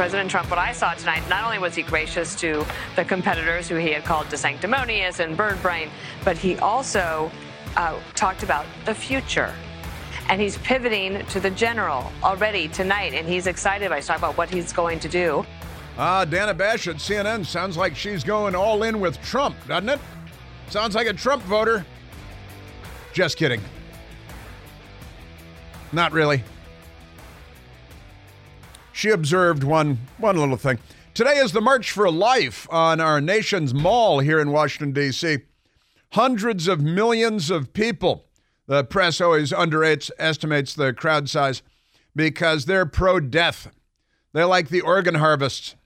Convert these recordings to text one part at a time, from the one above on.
President Trump, what I saw tonight, not only was he gracious to the competitors who he had called sanctimonious and bird brain, but he also uh, talked about the future. And he's pivoting to the general already tonight, and he's excited by talking about what he's going to do. Ah, uh, Dana Bash at CNN sounds like she's going all in with Trump, doesn't it? Sounds like a Trump voter. Just kidding. Not really. She observed one one little thing. Today is the March for Life on our nation's mall here in Washington D.C. Hundreds of millions of people. The press always underestimates the crowd size because they're pro-death. They like the organ harvests.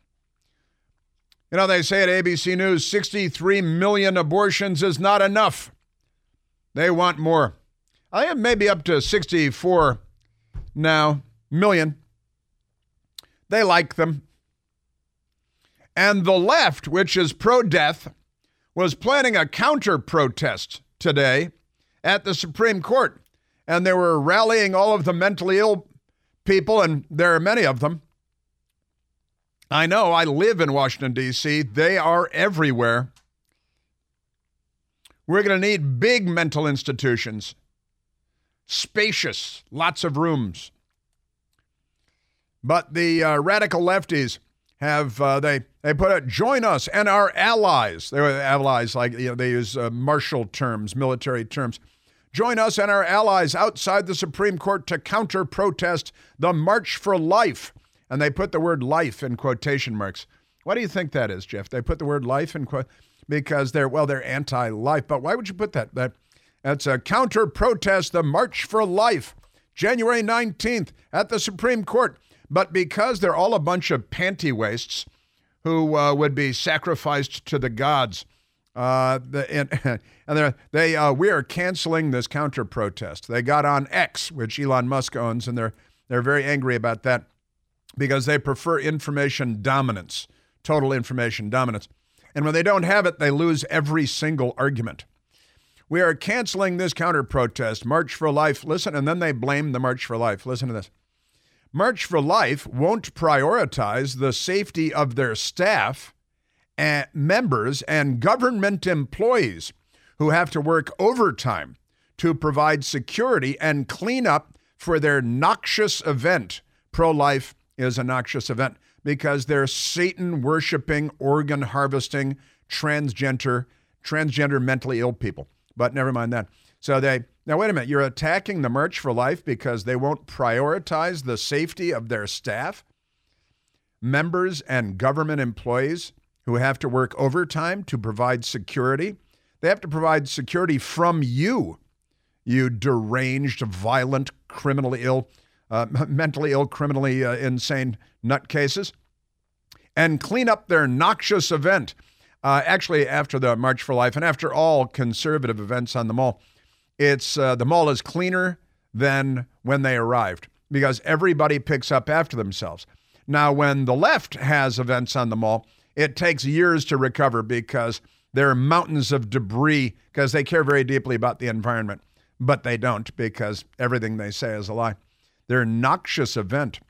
You know, they say at ABC News 63 million abortions is not enough. They want more. I am maybe up to 64 now million. They like them. And the left, which is pro death, was planning a counter protest today at the Supreme Court. And they were rallying all of the mentally ill people, and there are many of them. I know, I live in Washington, D.C., they are everywhere. We're going to need big mental institutions, spacious, lots of rooms. But the uh, radical lefties have uh, they they put it join us and our allies. They were allies like you know they use uh, martial terms, military terms. Join us and our allies outside the Supreme Court to counter protest the March for Life. And they put the word life in quotation marks. What do you think that is, Jeff? They put the word life in quote because they're well, they're anti-life. But why would you put that? That that's a counter protest, the March for Life, January 19th at the Supreme Court. But because they're all a bunch of panty wastes who uh, would be sacrificed to the gods, uh, and, and they uh, we are canceling this counter protest. They got on X, which Elon Musk owns, and they're they're very angry about that because they prefer information dominance, total information dominance. And when they don't have it, they lose every single argument. We are canceling this counter protest, March for Life. Listen, and then they blame the March for Life. Listen to this. March for Life won't prioritize the safety of their staff, and members, and government employees who have to work overtime to provide security and clean up for their noxious event. Pro life is a noxious event because they're Satan worshiping, organ harvesting, transgender, transgender mentally ill people. But never mind that. So they now wait a minute. You're attacking the March for Life because they won't prioritize the safety of their staff, members, and government employees who have to work overtime to provide security. They have to provide security from you, you deranged, violent, criminally ill uh, mentally ill, criminally uh, insane nutcases, and clean up their noxious event. Uh, actually, after the March for Life and after all conservative events on the mall, it's uh, the mall is cleaner than when they arrived because everybody picks up after themselves. Now, when the left has events on the mall, it takes years to recover because there are mountains of debris because they care very deeply about the environment, but they don't because everything they say is a lie. They're a noxious event.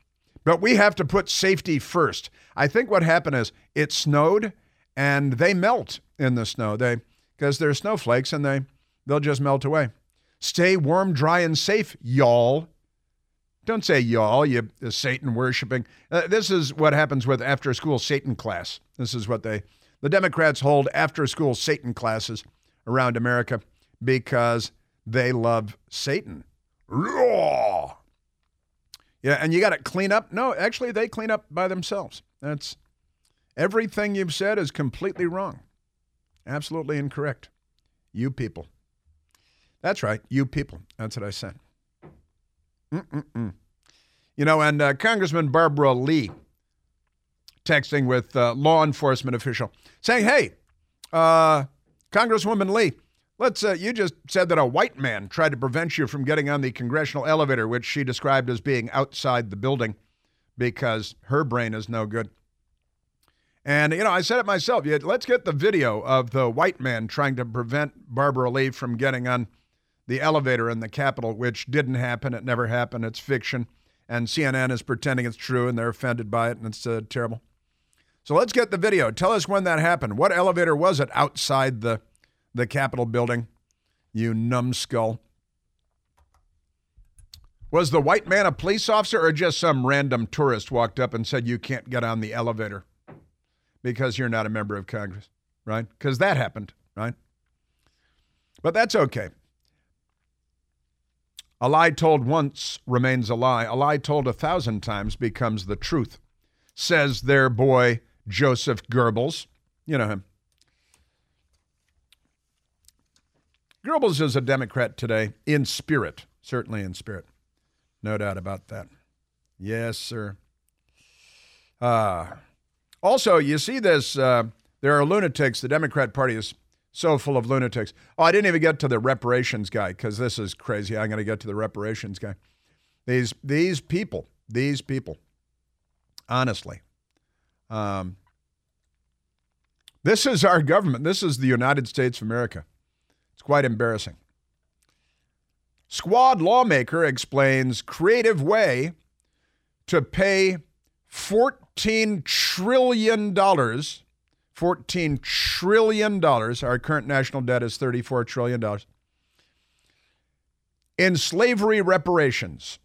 But we have to put safety first. I think what happened is it snowed and they melt in the snow. They because they're snowflakes and they they'll just melt away. Stay warm, dry, and safe, y'all. Don't say y'all, you Satan worshiping. Uh, this is what happens with after school Satan class. This is what they, the Democrats hold after school Satan classes around America because they love Satan. Raw. Yeah, and you got to clean up. No, actually, they clean up by themselves. That's everything you've said is completely wrong, absolutely incorrect. You people. That's right, you people. That's what I said. Mm-mm-mm. You know, and uh, Congressman Barbara Lee texting with uh, law enforcement official saying, "Hey, uh, Congresswoman Lee, Let's. Uh, you just said that a white man tried to prevent you from getting on the congressional elevator, which she described as being outside the building because her brain is no good. And you know, I said it myself. Let's get the video of the white man trying to prevent Barbara Lee from getting on the elevator in the Capitol, which didn't happen. It never happened. It's fiction. and CNN is pretending it's true and they're offended by it and it's uh, terrible. So let's get the video. Tell us when that happened. What elevator was it outside the the Capitol building? You numbskull. Was the white man a police officer or just some random tourist walked up and said you can't get on the elevator because you're not a member of Congress, right? Because that happened, right? But that's okay. A lie told once remains a lie. A lie told a thousand times becomes the truth, says their boy Joseph Goebbels. You know him. Goebbels is a Democrat today in spirit, certainly in spirit. No doubt about that. Yes, sir. Uh, also, you see this, uh, there are lunatics. The Democrat Party is so full of lunatics. Oh, I didn't even get to the reparations guy because this is crazy. I'm going to get to the reparations guy. These, these people, these people, honestly, um, this is our government. This is the United States of America. It's quite embarrassing. Squad lawmaker explains creative way to pay $14 trillion. $14 trillion. Our current national debt is $34 trillion. In slavery reparations.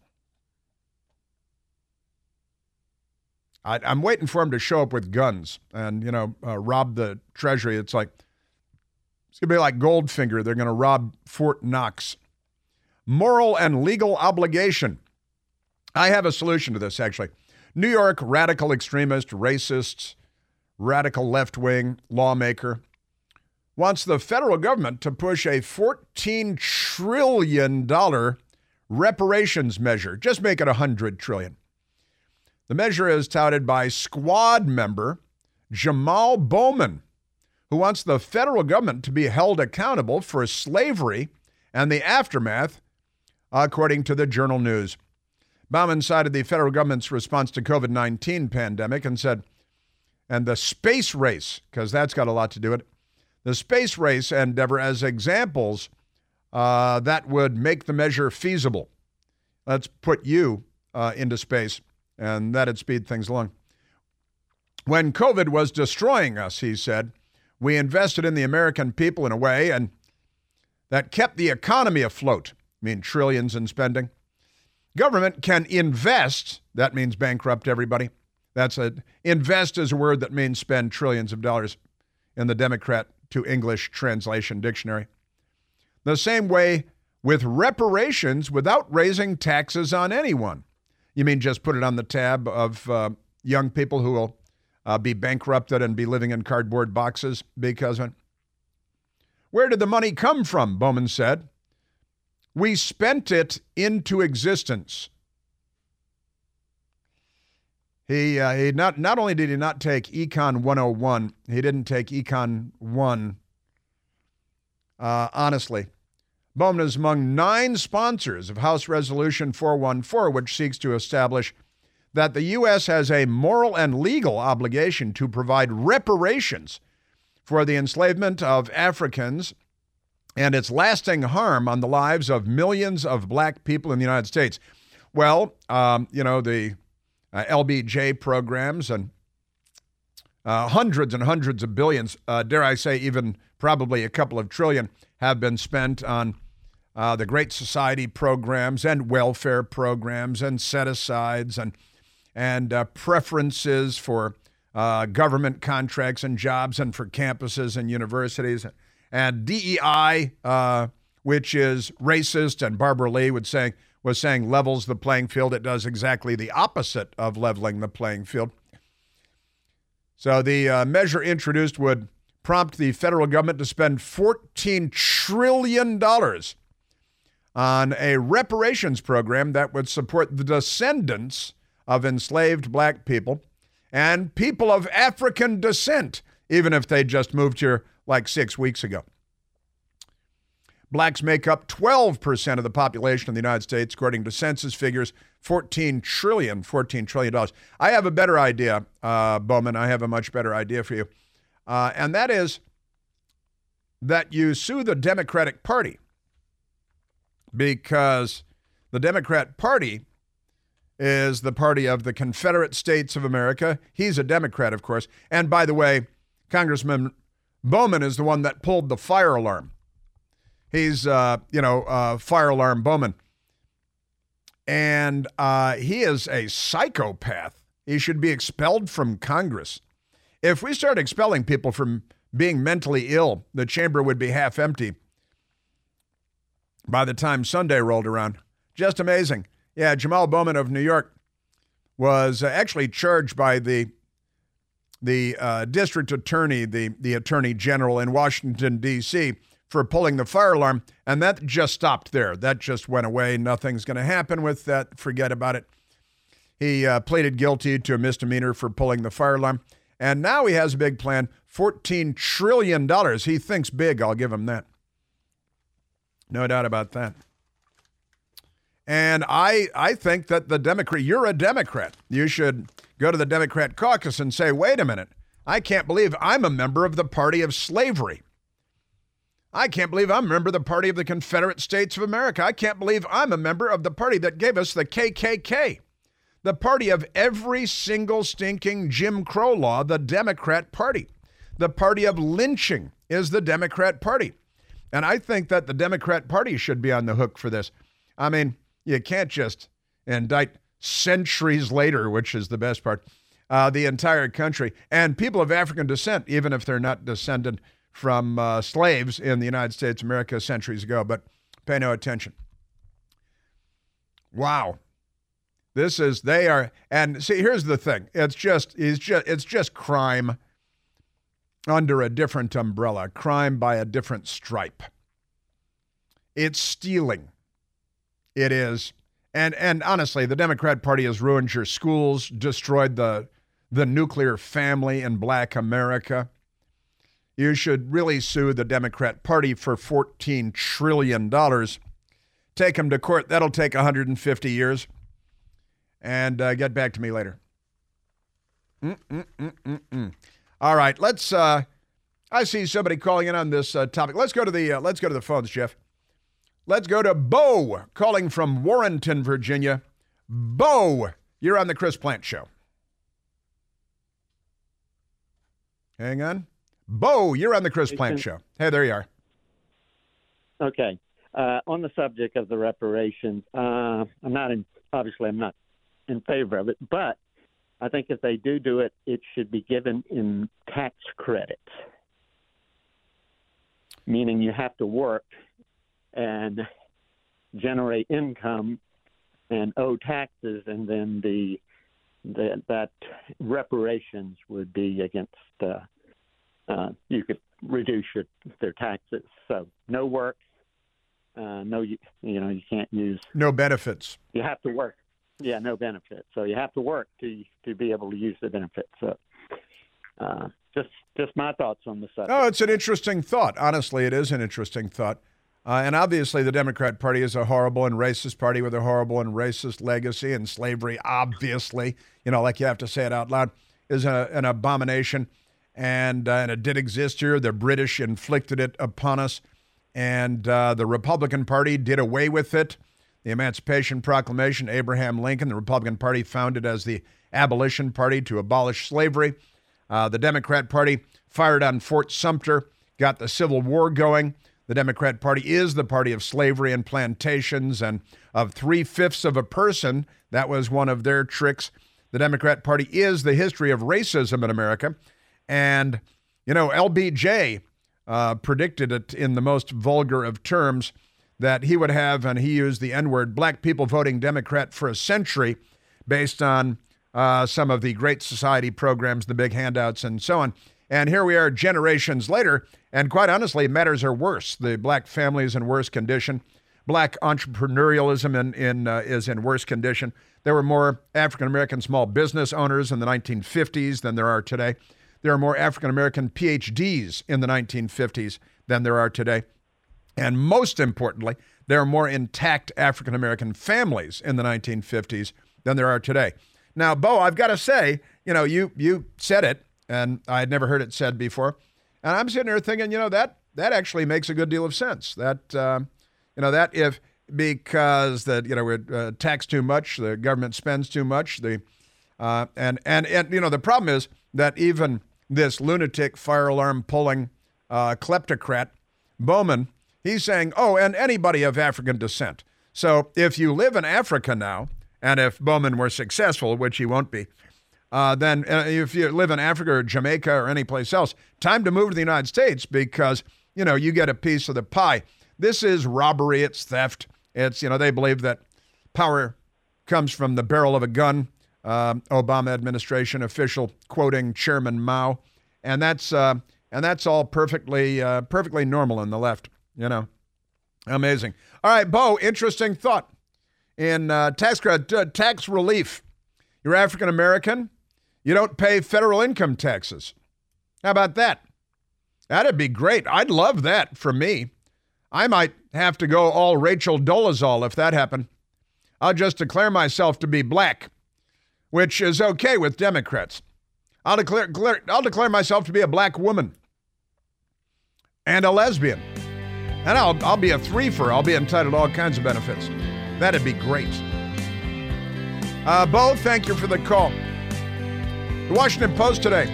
I, am waiting for him to show up with guns and, you know, uh, rob the treasury. It's like, it's going to be like Goldfinger. They're going to rob Fort Knox. Moral and legal obligation. I have a solution to this, actually. New York radical extremist, racist, radical left wing lawmaker wants the federal government to push a $14 trillion reparations measure. Just make it 100 trillion. The measure is touted by squad member Jamal Bowman, who wants the federal government to be held accountable for slavery and the aftermath, according to the Journal News. Bowman cited the federal government's response to COVID-19 pandemic and said, and the space race, because that's got a lot to do with it, the space race endeavor as examples uh, that would make the measure feasible. Let's put you uh, into space and that'd speed things along. When COVID was destroying us, he said, we invested in the American people in a way and that kept the economy afloat. I mean, trillions in spending. Government can invest, that means bankrupt everybody. That's a invest is a word that means spend trillions of dollars in the Democrat to English translation dictionary. The same way with reparations without raising taxes on anyone. You mean just put it on the tab of uh, young people who will uh, be bankrupted and be living in cardboard boxes because? Where did the money come from? Bowman said. We spent it into existence. He, uh, he not, not only did he not take Econ 101, he didn't take Econ 1 uh, honestly. Bowman is among nine sponsors of House Resolution 414, which seeks to establish that the U.S. has a moral and legal obligation to provide reparations for the enslavement of Africans and its lasting harm on the lives of millions of black people in the United States. Well, um, you know, the uh, LBJ programs and uh, hundreds and hundreds of billions, uh, dare I say, even probably a couple of trillion, have been spent on uh, the Great Society programs and welfare programs and set asides and and uh, preferences for uh, government contracts and jobs and for campuses and universities. And DEI, which is racist, and Barbara Lee would say was saying levels the playing field. It does exactly the opposite of leveling the playing field. So the uh, measure introduced would prompt the federal government to spend $14 trillion on a reparations program that would support the descendants of enslaved black people and people of African descent, even if they just moved here like six weeks ago. Blacks make up 12% of the population of the United States, according to census figures, 14 trillion, 14 trillion dollars. I have a better idea, uh, Bowman. I have a much better idea for you. Uh, and that is that you sue the Democratic Party because the Democrat Party is the party of the Confederate States of America. He's a Democrat, of course. And by the way, Congressman Bowman is the one that pulled the fire alarm. He's, uh, you know, uh, fire alarm Bowman. And uh, he is a psychopath. He should be expelled from Congress. If we start expelling people from being mentally ill, the chamber would be half empty by the time Sunday rolled around. Just amazing. Yeah, Jamal Bowman of New York was uh, actually charged by the the uh, district attorney, the the attorney general in Washington D.C. for pulling the fire alarm, and that just stopped there. That just went away. Nothing's going to happen with that. Forget about it. He uh, pleaded guilty to a misdemeanor for pulling the fire alarm, and now he has a big plan. $14 trillion. He thinks big, I'll give him that. No doubt about that. And I, I think that the Democrat, you're a Democrat. You should go to the Democrat caucus and say, wait a minute, I can't believe I'm a member of the party of slavery. I can't believe I'm a member of the party of the Confederate States of America. I can't believe I'm a member of the party that gave us the KKK. The party of every single stinking Jim Crow law, the Democrat Party. The party of lynching is the Democrat Party. And I think that the Democrat Party should be on the hook for this. I mean, you can't just indict centuries later, which is the best part, uh, the entire country. And people of African descent, even if they're not descended from uh, slaves in the United States of America centuries ago, but pay no attention. Wow. This is they are and see here's the thing. It's just it's just it's just crime under a different umbrella, crime by a different stripe. It's stealing. It is. And and honestly, the Democrat Party has ruined your schools, destroyed the the nuclear family in black America. You should really sue the Democrat Party for 14 trillion dollars. Take them to court. That'll take 150 years. And uh, get back to me later. Mm-mm-mm-mm-mm. All right, let's. Uh, I see somebody calling in on this uh, topic. Let's go to the. Uh, let's go to the phones, Jeff. Let's go to Bo calling from Warrenton, Virginia. Bo, you're on the Chris Plante Show. Hang on. Bo, you're on the Chris Plante Show. Hey, there you are. Okay. Uh, on the subject of the reparations, uh, I'm not in. Obviously, I'm not in favor of it, but I think if they do do it, it should be given in tax credits, meaning you have to work and generate income and owe taxes, and then the, the that reparations would be against. Uh, uh, you could reduce your, their taxes. So no work, uh, no you, you know you can't use no benefits. You have to work. Yeah, no benefit. So you have to work to to be able to use the benefit. So. Uh, just, just my thoughts on the subject. Oh, it's an interesting thought. Honestly, it is an interesting thought. Uh, and obviously, the Democrat Party is a horrible and racist party with a horrible and racist legacy, and slavery, obviously, you know, like you have to say it out loud, is a, an abomination. And, uh, and it did exist here. The British inflicted it upon us, and uh, the Republican Party did away with it. The Emancipation Proclamation, Abraham Lincoln, the Republican Party founded as the Abolition Party to abolish slavery. Uh, the Democrat Party fired on Fort Sumter, got the Civil War going. The Democrat Party is the party of slavery and plantations and of three fifths of a person. That was one of their tricks. The Democrat Party is the history of racism in America. And, you know, LBJ uh, predicted it in the most vulgar of terms that he would have, and he used the N word, black people voting Democrat for a century based on uh, some of the Great Society programs, the big handouts, and so on. And here we are generations later, and quite honestly, matters are worse. The black family is in worse condition. Black entrepreneurialism in, in, uh, is in worse condition. There were more African American small business owners in the 1950s than there are today. There are more African American PhDs in the 1950s than there are today. And most importantly, there are more intact African American families in the 1950s than there are today. Now, Bo, I've got to say, you know, you you said it and I had never heard it said before. And I'm sitting here thinking, you know, that that actually makes a good deal of sense. That uh, you know that if because that you know we're uh, taxed too much, the government spends too much, the uh, and and and you know the problem is that even this lunatic fire alarm pulling uh, kleptocrat Bowman, he's saying, oh, and anybody of African descent. So if you live in Africa now, and if Bowman were successful, which he won't be, uh, then uh, if you live in Africa or Jamaica or any place else, time to move to the United States because you know you get a piece of the pie. This is robbery. It's theft. It's you know they believe that power comes from the barrel of a gun. Uh, Obama administration official quoting Chairman Mao, and that's uh, and that's all perfectly uh, perfectly normal in the left. You know, amazing. All right, Bo. Interesting thought in uh, tax credit, tax relief. You're African American you don't pay federal income taxes. How about that? That'd be great. I'd love that for me. I might have to go all Rachel Dolezal if that happened. I'll just declare myself to be black, which is okay with Democrats. I'll declare, declare, I'll declare myself to be a black woman and a lesbian. And I'll, I'll be a threefer. I'll be entitled to all kinds of benefits. That'd be great. Uh, Bo, thank you for the call. The Washington Post today.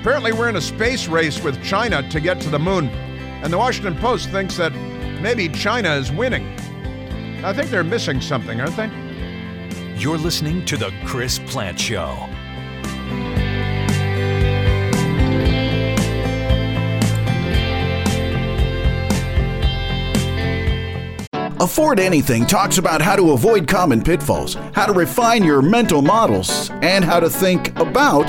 Apparently, we're in a space race with China to get to the moon. And the Washington Post thinks that maybe China is winning. I think they're missing something, aren't they? You're listening to The Chris Plante Show. Afford Anything talks about how to avoid common pitfalls, how to refine your mental models, and how to think about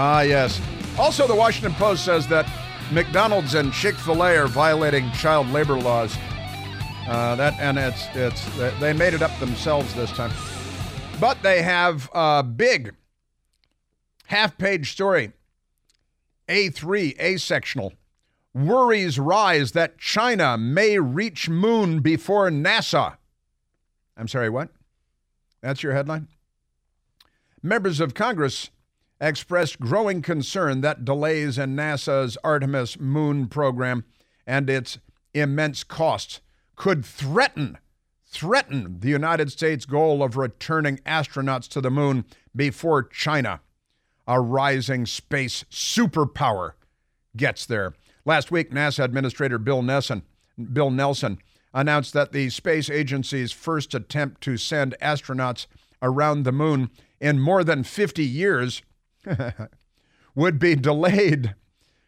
Ah, yes. Also, the Washington Post says that McDonald's and Chick Fil A are violating child labor laws. Uh, that and it's it's they made it up themselves this time, but they have a big half-page story. A3 A sectional worries rise that China may reach moon before NASA. I'm sorry, what? That's your headline. Members of Congress expressed growing concern that delays in NASA's Artemis moon program and its immense costs could threaten threaten the United States goal of returning astronauts to the moon before China, a rising space superpower, gets there. Last week, NASA Administrator Bill Nelson, Bill Nelson announced that the space agency's first attempt to send astronauts around the moon in more than 50 years would be delayed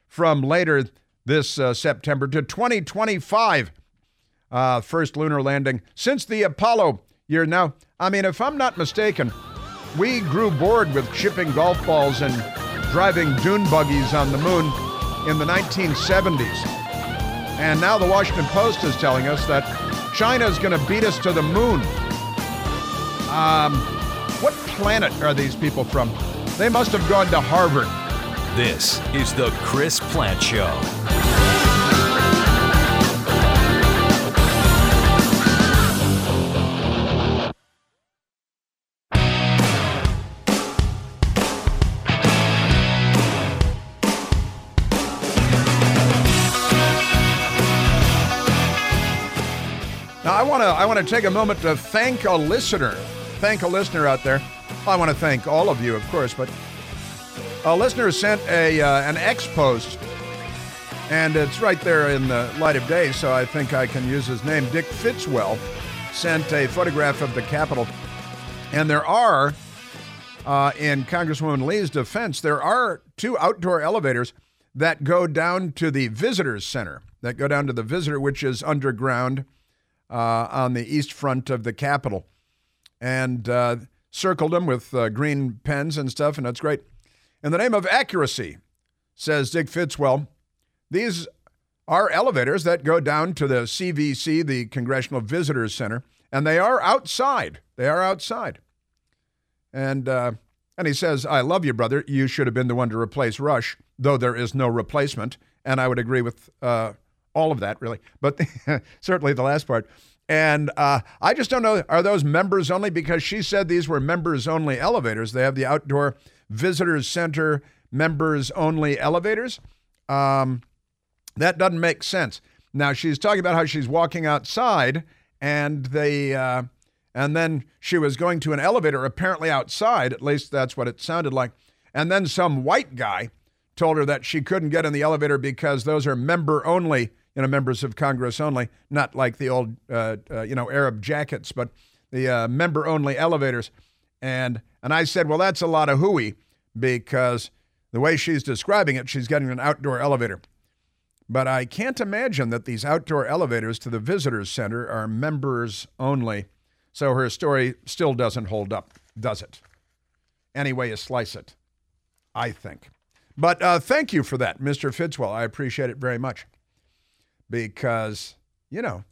from later this uh, September to 2025. Uh, first lunar landing since the Apollo year. Now, I mean, if I'm not mistaken, we grew bored with chipping golf balls and driving dune buggies on the moon in the 1970s. And now the Washington Post is telling us that China is going to beat us to the moon. Um, what planet are these people from? They must have gone to Harvard. This is the Chris Plante Show. Now I want to I want to take a moment to thank a listener. Thank a listener out there. I want to thank all of you, of course, but a listener sent a uh, an X post, and it's right there in the light of day, so I think I can use his name. Dick Fitzwell sent a photograph of the Capitol, and there are, uh, in Congresswoman Lee's defense, there are two outdoor elevators that go down to the visitors center, that go down to the visitor, which is underground uh, on the east front of the Capitol, and uh, circled them with uh, green pens and stuff, and that's great. In the name of accuracy, says Dick Fitzwell, these are elevators that go down to the CVC, the Congressional Visitors Center, and they are outside. They are outside. And uh, and he says, "I love you, brother. You should have been the one to replace Rush, though there is no replacement." And I would agree with uh, all of that, really, but certainly the last part. And uh, I just don't know, are those members only? Because she said these were members only elevators. They have the outdoor visitors center members only elevators. Um, that doesn't make sense. Now she's talking about how she's walking outside, and they, uh, and then she was going to an elevator apparently outside. At least that's what it sounded like. And then some white guy told her that she couldn't get in the elevator because those are member only you know, members of Congress only, not like the old, uh, uh, you know, Arab jackets, but the uh, member only elevators. And and I said, well, that's a lot of hooey because the way she's describing it, she's getting an outdoor elevator. But I can't imagine that these outdoor elevators to the visitors center are members only. So her story still doesn't hold up, does it? Any way you slice it, I think. But uh, thank you for that, Mr. Fitzwell. I appreciate it very much because, you know,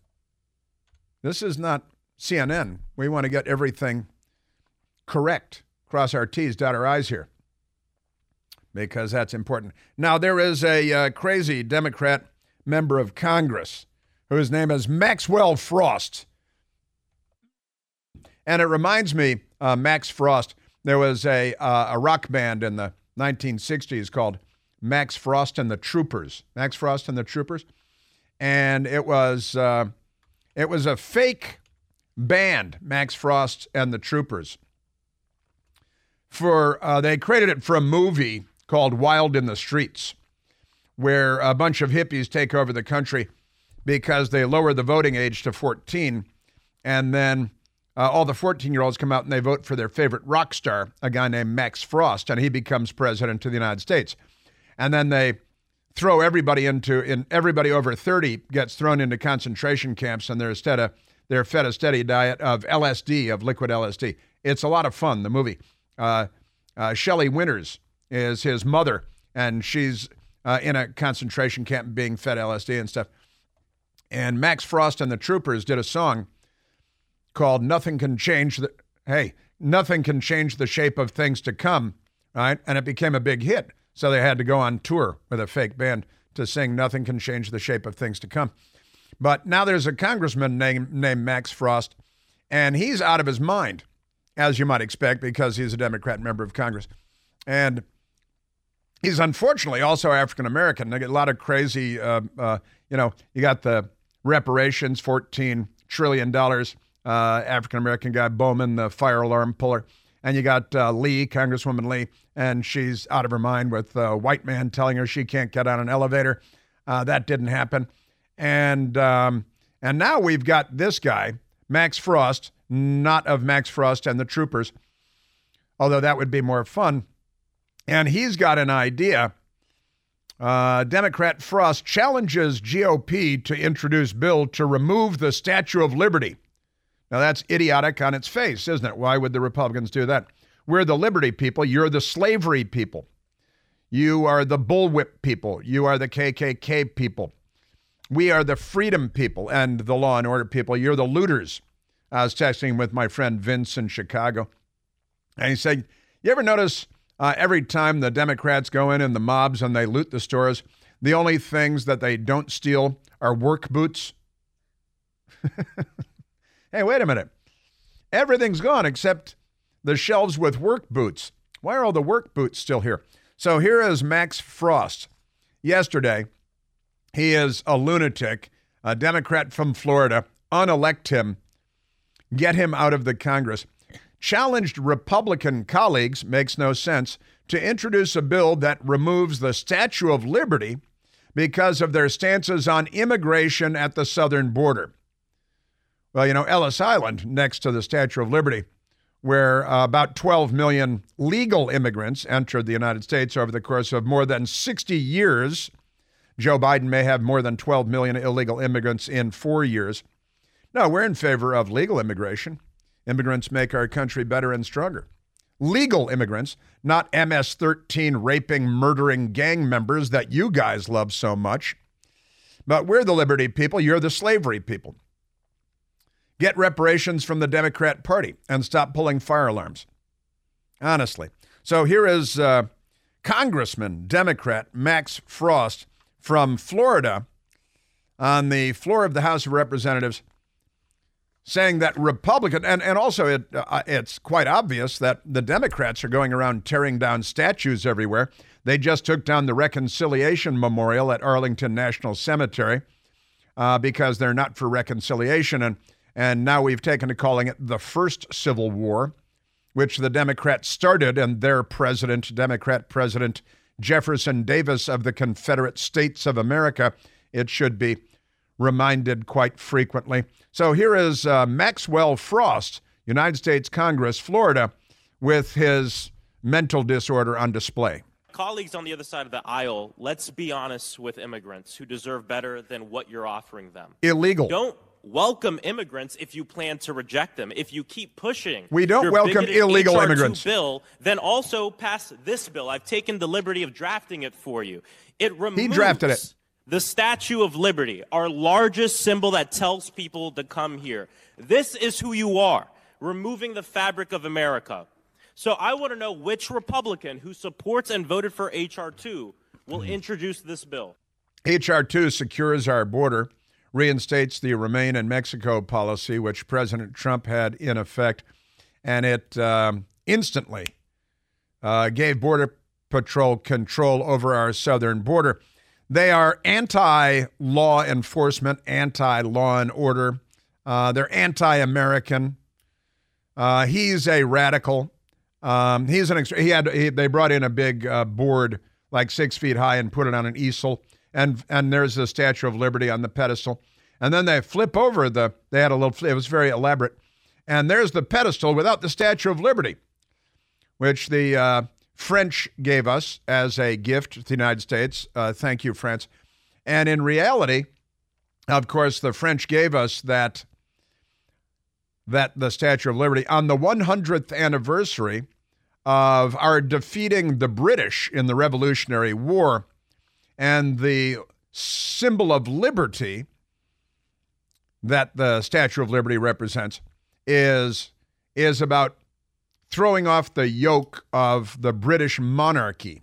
this is not CNN. We want to get everything correct, cross our T's, dot our I's here, because that's important. Now, there is a uh, crazy Democrat member of Congress whose name is Maxwell Frost. And it reminds me, uh, Max Frost, there was a, uh, a rock band in the 1960s called Max Frost and the Troopers. Max Frost and the Troopers and it was uh, it was a fake band, Max Frost and the Troopers. For uh, they created it for a movie called Wild in the Streets, where a bunch of hippies take over the country because they lower the voting age to 14, and then uh, all the 14 year olds come out and they vote for their favorite rock star, a guy named Max Frost, and he becomes president of the United States. And then they throw everybody into in everybody over 30 gets thrown into concentration camps and they're instead of they're fed a steady diet of LSD of liquid LSD. It's a lot of fun. The movie. Uh, uh, Shelley Winters is his mother, and she's uh, in a concentration camp being fed LSD and stuff. And Max Frost and the Troopers did a song called "Nothing Can Change the." Hey, nothing can change the shape of things to come, right? And it became a big hit. So they had to go on tour with a fake band to sing Nothing Can Change the Shape of Things to Come. But now there's a congressman named, named Max Frost, and he's out of his mind, as you might expect, because he's a Democrat member of Congress. And he's unfortunately also African American. They get a lot of crazy, uh, uh, you know, you got the reparations, $14 trillion. Uh, African American guy, Bowman, the fire alarm puller. And you got uh, Lee, Congresswoman Lee, and she's out of her mind with a white man telling her she can't get on an elevator. Uh, that didn't happen. And um, and now we've got this guy, Max Frost, not of Max Frost and the Troopers, although that would be more fun. And he's got an idea. Uh, Democrat Frost challenges GOP to introduce bill to remove the Statue of Liberty. Now, that's idiotic on its face, isn't it? Why would the Republicans do that? We're the liberty people. You're the slavery people. You are the bullwhip people. You are the KKK people. We are the freedom people and the law and order people. You're the looters. I was texting with my friend Vince in Chicago, and he said, You ever notice uh, every time the Democrats go in and the mobs and they loot the stores, the only things that they don't steal are work boots? hey, wait a minute. Everything's gone except the shelves with work boots. Why are all the work boots still here? So here is Max Frost. Yesterday, he is a lunatic, a Democrat from Florida. Unelect him, get him out of the Congress. Challenged Republican colleagues, makes no sense, to introduce a bill that removes the Statue of Liberty because of their stances on immigration at the southern border. Well, you know, Ellis Island, next to the Statue of Liberty, where uh, about 12 million legal immigrants entered the United States over the course of more than 60 years. Joe Biden may have more than 12 million illegal immigrants in four years. No, we're in favor of legal immigration. Immigrants make our country better and stronger. Legal immigrants, not MS 13 raping, murdering gang members that you guys love so much. But we're the liberty people, you're the slavery people. Get reparations from the Democrat Party and stop pulling fire alarms. Honestly. So here is uh, Congressman, Democrat Max Frost from Florida on the floor of the House of Representatives saying that Republican, and, and also it, uh, it's quite obvious that the Democrats are going around tearing down statues everywhere. They just took down the Reconciliation Memorial at Arlington National Cemetery uh, because they're not for reconciliation. And, and now we've taken to calling it the First Civil War, which the Democrats started, and their president, Democrat President Jefferson Davis of the Confederate States of America, it should be reminded quite frequently. So here is uh, Maxwell Frost, United States Congress, Florida, with his mental disorder on display. Colleagues on the other side of the aisle, let's be honest with immigrants who deserve better than what you're offering them. Illegal. Don't welcome immigrants if you plan to reject them. If you keep pushing, we don't welcome illegal HR2 immigrants. Bill, then also pass this bill. I've taken the liberty of drafting it for you. It removes he drafted it the Statue of Liberty, our largest symbol that tells people to come here. This is who you are, removing the fabric of America. So I want to know which Republican who supports and voted for H.R. 2 will hmm. introduce this bill. H.R. 2 secures our border, reinstates the Remain in Mexico policy, which President Trump had in effect, and it um, instantly uh, gave Border Patrol control over our southern border. They are anti law enforcement, anti law and order. Uh, they're anti American. Uh, he's a radical. Um, he's an he had he, they brought in a big uh, board like six feet high and put it on an easel, and and there's the Statue of Liberty on the pedestal, and then they flip over the they had a little it was very elaborate, and there's the pedestal without the Statue of Liberty, which the uh, French gave us as a gift to the United States. Uh, thank you, France. And in reality, of course, the French gave us that that the Statue of Liberty on the 100th anniversary of our defeating the British in the Revolutionary War, and the symbol of liberty that the Statue of Liberty represents is is about throwing off the yoke of the British monarchy.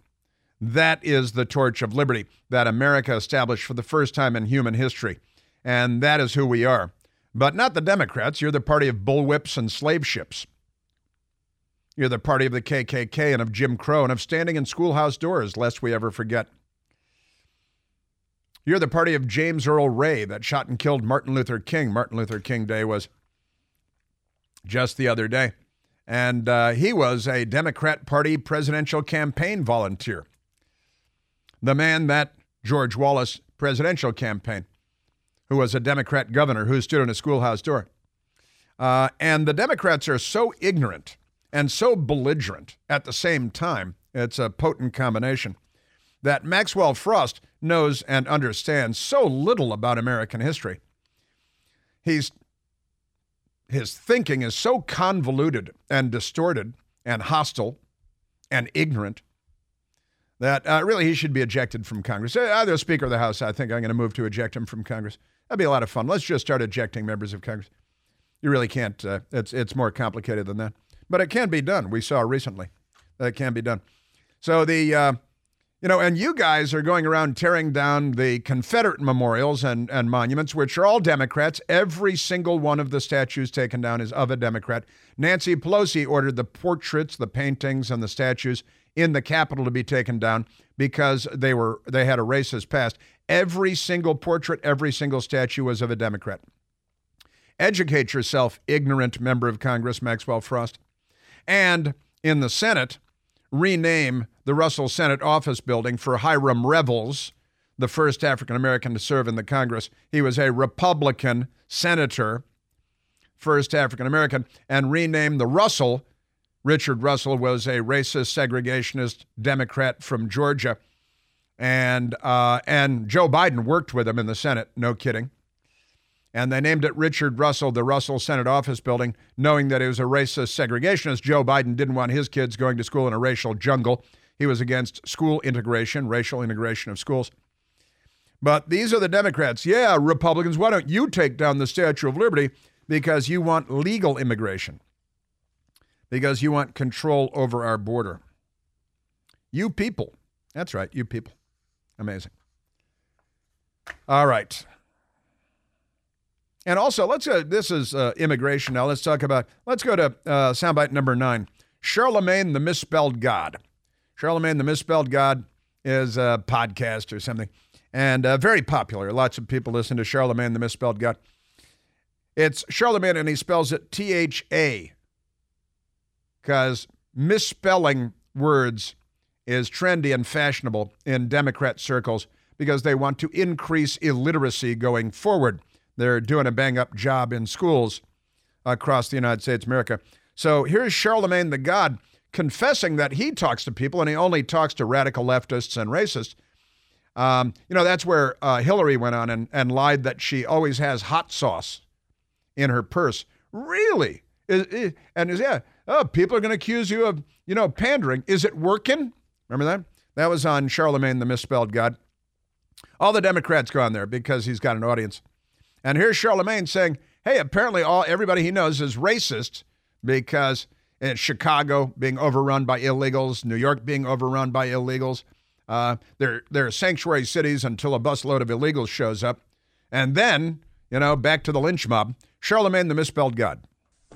That is the torch of liberty that America established for the first time in human history. And that is who we are. But not the Democrats. You're the party of bullwhips and slave ships. You're the party of the KKK and of Jim Crow and of standing in schoolhouse doors, lest we ever forget. You're the party of James Earl Ray that shot and killed Martin Luther King. Martin Luther King Day was just the other day. And uh, he was a Democrat Party presidential campaign volunteer. The man that George Wallace presidential campaign, who was a Democrat governor who stood in a schoolhouse door. Uh, and the Democrats are so ignorant and so belligerent at the same time, it's a potent combination, that Maxwell Frost knows and understands so little about American history. He's his thinking is so convoluted and distorted and hostile and ignorant that uh, really he should be ejected from Congress. Uh, either Speaker of the House, I think I'm going to move to eject him from Congress. That'd be a lot of fun. Let's just start ejecting members of Congress. You really can't. Uh, it's it's more complicated than that, but it can be done. We saw recently that it can be done. So the uh, you know, and you guys are going around tearing down the Confederate memorials and, and monuments, which are all Democrats. Every single one of the statues taken down is of a Democrat. Nancy Pelosi ordered the portraits, the paintings, and the statues in the Capitol to be taken down because they were they had a racist past. Every single portrait, every single statue was of a Democrat. Educate yourself, ignorant member of Congress, Maxwell Frost. And in the Senate, rename the Russell Senate office building for Hiram Revels, the first African American to serve in the Congress. He was a Republican senator, first African American, and rename the Russell. Richard Russell was a racist segregationist Democrat from Georgia. And, uh, and Joe Biden worked with him in the Senate, no kidding and they named it Richard Russell, the Russell Senate Office Building, knowing that it was a racist segregationist. Joe Biden didn't want his kids going to school in a racial jungle. He was against school integration, racial integration of schools. But these are the Democrats. Yeah, Republicans, why don't you take down the Statue of Liberty? Because you want legal immigration, because you want control over our border. You people. That's right, you people. Amazing. All right. And also, let's go. This is uh, immigration now. Let's talk about. Let's go to uh, soundbite number nine. Charlamagne the misspelled God. Charlamagne the misspelled God is a podcast or something, and uh, very popular. Lots of people listen to Charlamagne the misspelled God. It's Charlamagne, and he spells it T H A, because misspelling words is trendy and fashionable in Democrat circles because they want to increase illiteracy going forward. They're doing a bang up job in schools across the United States, America. So here's Charlamagne the God confessing that he talks to people and he only talks to radical leftists and racists. Um, you know, that's where uh, Hillary went on and, and lied that she always has hot sauce in her purse. Really? Is, is, and is, yeah, oh, people are going to accuse you of, you know, pandering. Is it working? Remember that? That was on Charlamagne the Misspelled God. All the Democrats go on there because he's got an audience. And here's Charlamagne saying, hey, apparently all everybody he knows is racist because in Chicago being overrun by illegals, New York being overrun by illegals. Uh, they're, they're sanctuary cities until a busload of illegals shows up. And then, you know, back to the lynch mob, Charlamagne the misspelled God.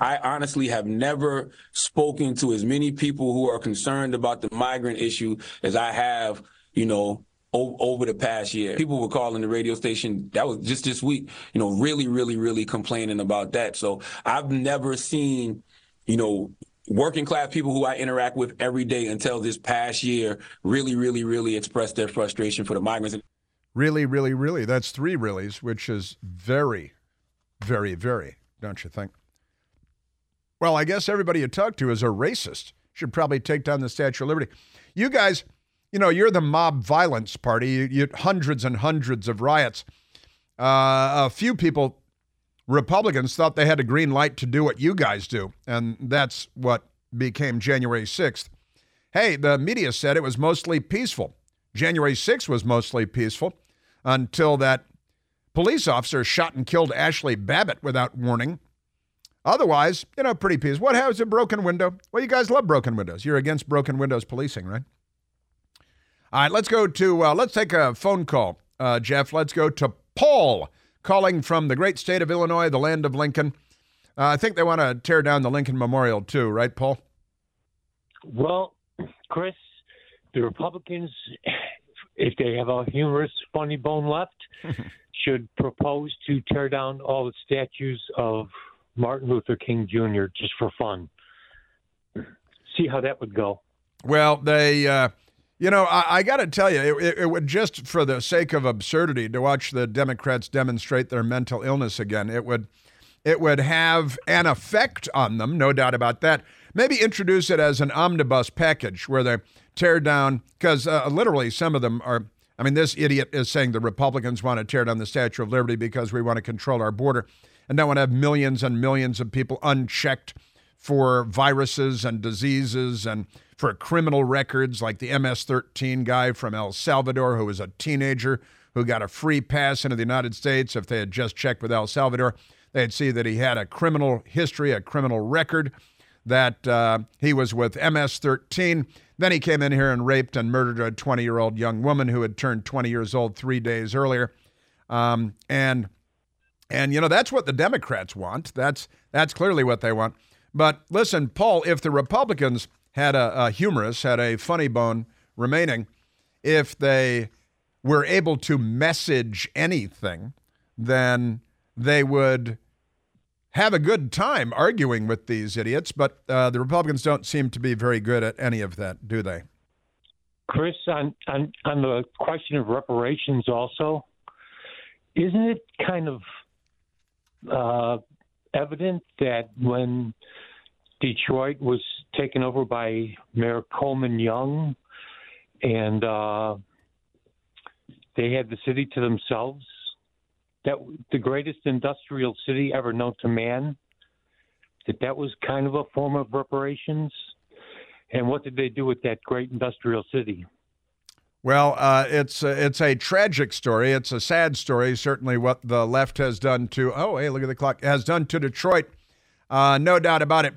I honestly have never spoken to as many people who are concerned about the migrant issue as I have, you know, over the past year. People were calling the radio station, that was just this week, you know, really, really, really complaining about that. So I've never seen, you know, working class people who I interact with every day until this past year really, really, really express their frustration for the migrants. Really, really, really. That's three reallys, which is very, very, very, don't you think? Well, I guess everybody you talk to is a racist. Should probably take down the Statue of Liberty. You guys you know, you're the mob violence party. You, you hundreds and hundreds of riots. Uh, a few people, Republicans, thought they had a green light to do what you guys do, and that's what became January 6th. Hey, the media said it was mostly peaceful. January 6th was mostly peaceful until that police officer shot and killed Ashley Babbitt without warning. Otherwise, you know, pretty peaceful. What has a broken window? Well, you guys love broken windows. You're against broken windows policing, right? All right, let's go to, uh, let's take a phone call, uh, Jeff. Let's go to Paul calling from the great state of Illinois, the land of Lincoln. Uh, I think they want to tear down the Lincoln Memorial too, right, Paul? Well, Chris, the Republicans, if they have a humorous, funny bone left, should propose to tear down all the statues of Martin Luther King Jr. just for fun. See how that would go. Well, they uh, you know, I, I got to tell you, it, it, would just for the sake of absurdity to watch the Democrats demonstrate their mental illness again. It would, it would have an effect on them, no doubt about that. Maybe introduce it as an omnibus package where they tear down, because uh, literally some of them are. I mean, this idiot is saying the Republicans want to tear down the Statue of Liberty because we want to control our border and don't want to have millions and millions of people unchecked for viruses and diseases and for criminal records, like the MS 13 guy from El Salvador, who was a teenager who got a free pass into the United States. If they had just checked with El Salvador, they'd see that he had a criminal history, a criminal record, that uh, he was with MS 13. Then he came in here and raped and murdered a 20 year old young woman who had turned 20 years old three days earlier. Um, and and you know that's what the Democrats want. That's that's clearly what they want. But listen, Paul, if the Republicans had a, a humorous, had a funny bone remaining, if they were able to message anything, then they would have a good time arguing with these idiots. But uh, the Republicans don't seem to be very good at any of that, do they? Chris, on, on, on the question of reparations, also, isn't it kind of uh, evident that when Detroit was taken over by Mayor Coleman Young, and uh, they had the city to themselves. That the greatest industrial city ever known to man. That that was kind of a form of reparations. And what did they do with that great industrial city? Well, uh, it's uh, it's a tragic story. It's a sad story. Certainly, what the left has done to oh hey look at the clock has done to Detroit. Uh, no doubt about it.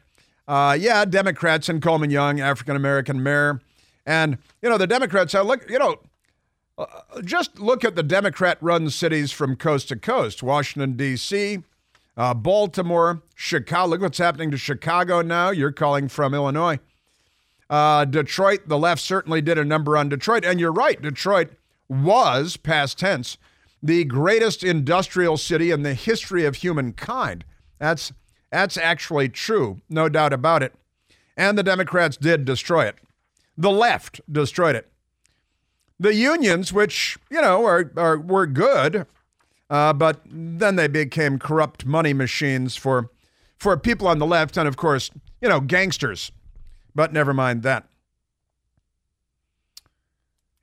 Uh, yeah, Democrats and Coleman Young, African American mayor, and you know the Democrats. Uh, look, you know, uh, just look at the Democrat-run cities from coast to coast: Washington D.C., Baltimore, Chicago. Look what's happening to Chicago now. You're calling from Illinois. Uh, Detroit, the left certainly did a number on Detroit. And you're right, Detroit was, past tense, the greatest industrial city in the history of humankind. That's, that's actually true, no doubt about it. And the Democrats did destroy it. The left destroyed it. The unions, which, you know, are, are, were good, uh, but then they became corrupt money machines for, for people on the left and, of course, you know, gangsters but never mind that.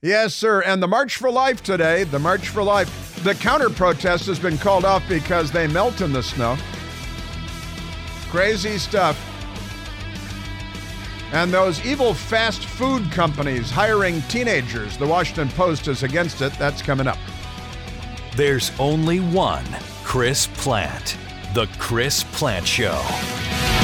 Yes, sir. And the March for Life today, the March for Life, the counter protest has been called off because they melt in the snow. Crazy stuff. And those evil fast food companies hiring teenagers. The Washington Post is against it. That's coming up. There's only one Chris Plante. The Chris Plante Show.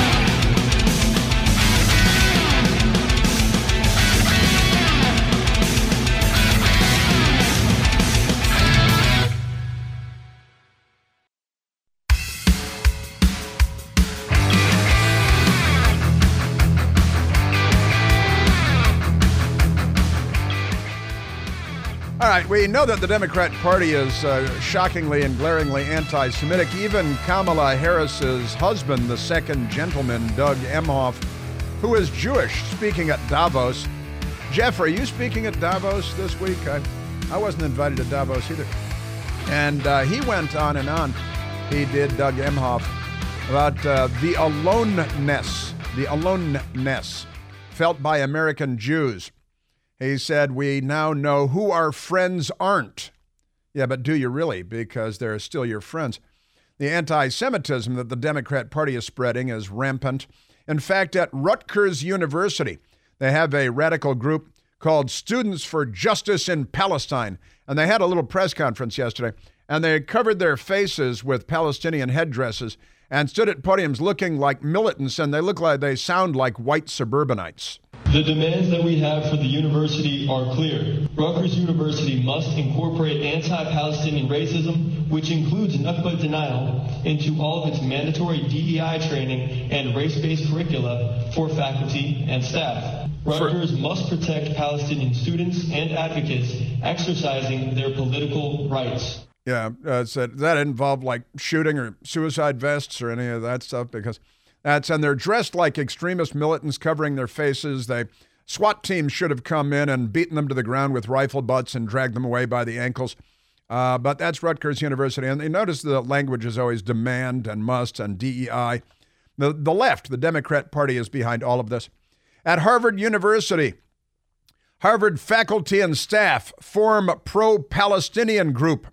We know that the Democrat Party is uh, shockingly and glaringly anti Semitic. Even Kamala Harris's husband, the second gentleman, Doug Emhoff, who is Jewish, speaking at Davos. Jeff, are you speaking at Davos this week? I, I wasn't invited to Davos either. And uh, he went on and on. He did, Doug Emhoff, about uh, the aloneness, the aloneness felt by American Jews. He said, We now know who our friends aren't. Yeah, but do you really? Because they're still your friends. The anti Semitism that the Democrat Party is spreading is rampant. In fact, at Rutgers University, they have a radical group called Students for Justice in Palestine. And they had a little press conference yesterday, and they covered their faces with Palestinian headdresses and stood at podiums looking like militants, and they look like they sound like white suburbanites. The demands that we have for the university are clear. Rutgers University must incorporate anti-Palestinian racism, which includes Nakba denial, into all of its mandatory DEI training and race-based curricula for faculty and staff. Rutgers must protect Palestinian students and advocates exercising their political rights. Yeah, uh, so that involved like shooting or suicide vests or any of that stuff? Because that's and they're dressed like extremist militants, covering their faces. They SWAT teams should have come in and beaten them to the ground with rifle butts and dragged them away by the ankles. Uh, but that's Rutgers University, and they notice the language is always demand and must and DEI. The the left, the Democrat Party, is behind all of this. At Harvard University, Harvard faculty and staff form pro-Palestinian group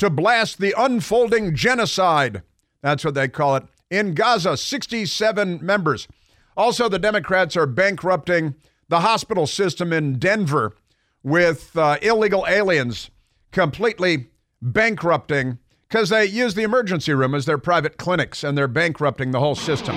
to blast the unfolding genocide. That's what they call it. In Gaza, 67 members. Also, the Democrats are bankrupting the hospital system in Denver with uh, illegal aliens completely bankrupting because they use the emergency room as their private clinics and they're bankrupting the whole system.